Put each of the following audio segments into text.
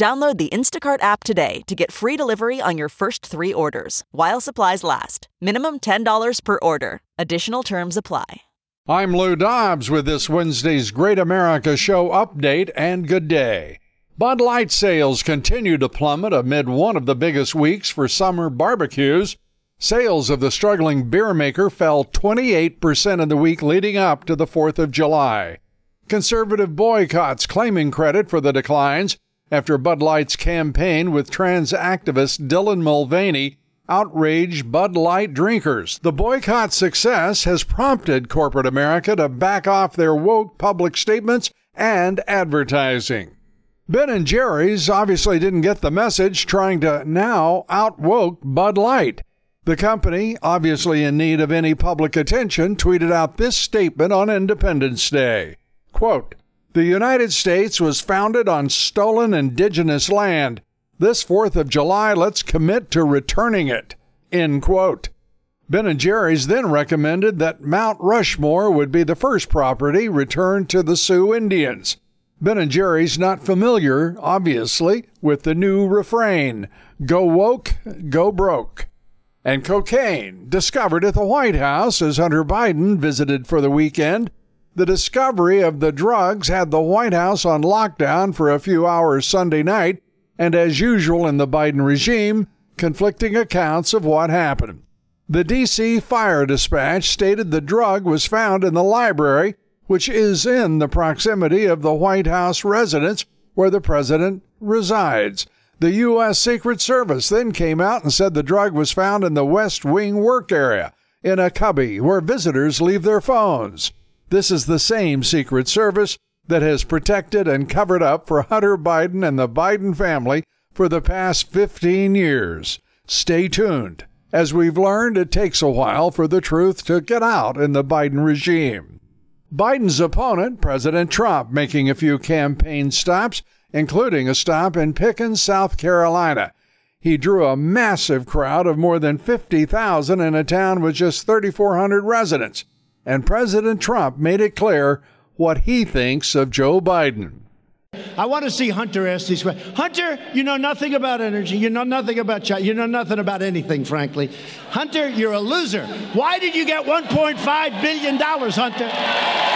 Download the Instacart app today to get free delivery on your first three orders while supplies last. Minimum $10 per order. Additional terms apply. I'm Lou Dobbs with this Wednesday's Great America Show update and good day. Bud Light sales continue to plummet amid one of the biggest weeks for summer barbecues. Sales of the struggling beer maker fell 28% in the week leading up to the 4th of July. Conservative boycotts claiming credit for the declines after Bud Light's campaign with trans activist Dylan Mulvaney outraged Bud Light drinkers. The boycott success has prompted corporate America to back off their woke public statements and advertising. Ben and Jerry's obviously didn't get the message, trying to now outwoke Bud Light. The company, obviously in need of any public attention, tweeted out this statement on Independence Day. Quote, the United States was founded on stolen indigenous land. This 4th of July, let's commit to returning it. End quote. Ben and Jerry's then recommended that Mount Rushmore would be the first property returned to the Sioux Indians. Ben and Jerry's not familiar, obviously, with the new refrain Go woke, go broke. And cocaine, discovered at the White House as Hunter Biden visited for the weekend, the discovery of the drugs had the White House on lockdown for a few hours Sunday night, and as usual in the Biden regime, conflicting accounts of what happened. The D.C. Fire Dispatch stated the drug was found in the library, which is in the proximity of the White House residence where the president resides. The U.S. Secret Service then came out and said the drug was found in the West Wing work area, in a cubby where visitors leave their phones. This is the same Secret Service that has protected and covered up for Hunter Biden and the Biden family for the past 15 years. Stay tuned. As we've learned, it takes a while for the truth to get out in the Biden regime. Biden's opponent, President Trump, making a few campaign stops, including a stop in Pickens, South Carolina. He drew a massive crowd of more than 50,000 in a town with just 3,400 residents and President Trump made it clear what he thinks of Joe Biden. I want to see Hunter ask these questions. Hunter, you know nothing about energy. You know nothing about China. You know nothing about anything, frankly. Hunter, you're a loser. Why did you get $1.5 billion, Hunter?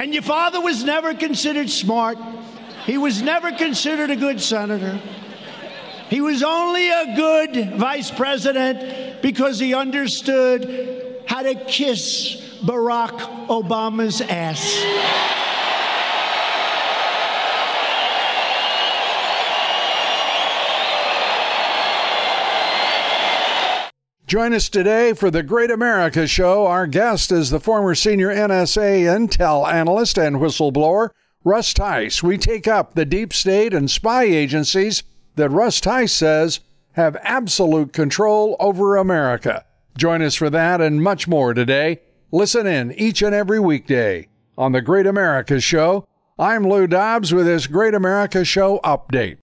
And your father was never considered smart. He was never considered a good senator. He was only a good vice president because he understood how to kiss Barack Obama's ass. Join us today for the Great America Show. Our guest is the former senior NSA intel analyst and whistleblower, Russ Tice. We take up the deep state and spy agencies that Russ Tice says have absolute control over America. Join us for that and much more today. Listen in each and every weekday on the Great America Show. I'm Lou Dobbs with this Great America Show update.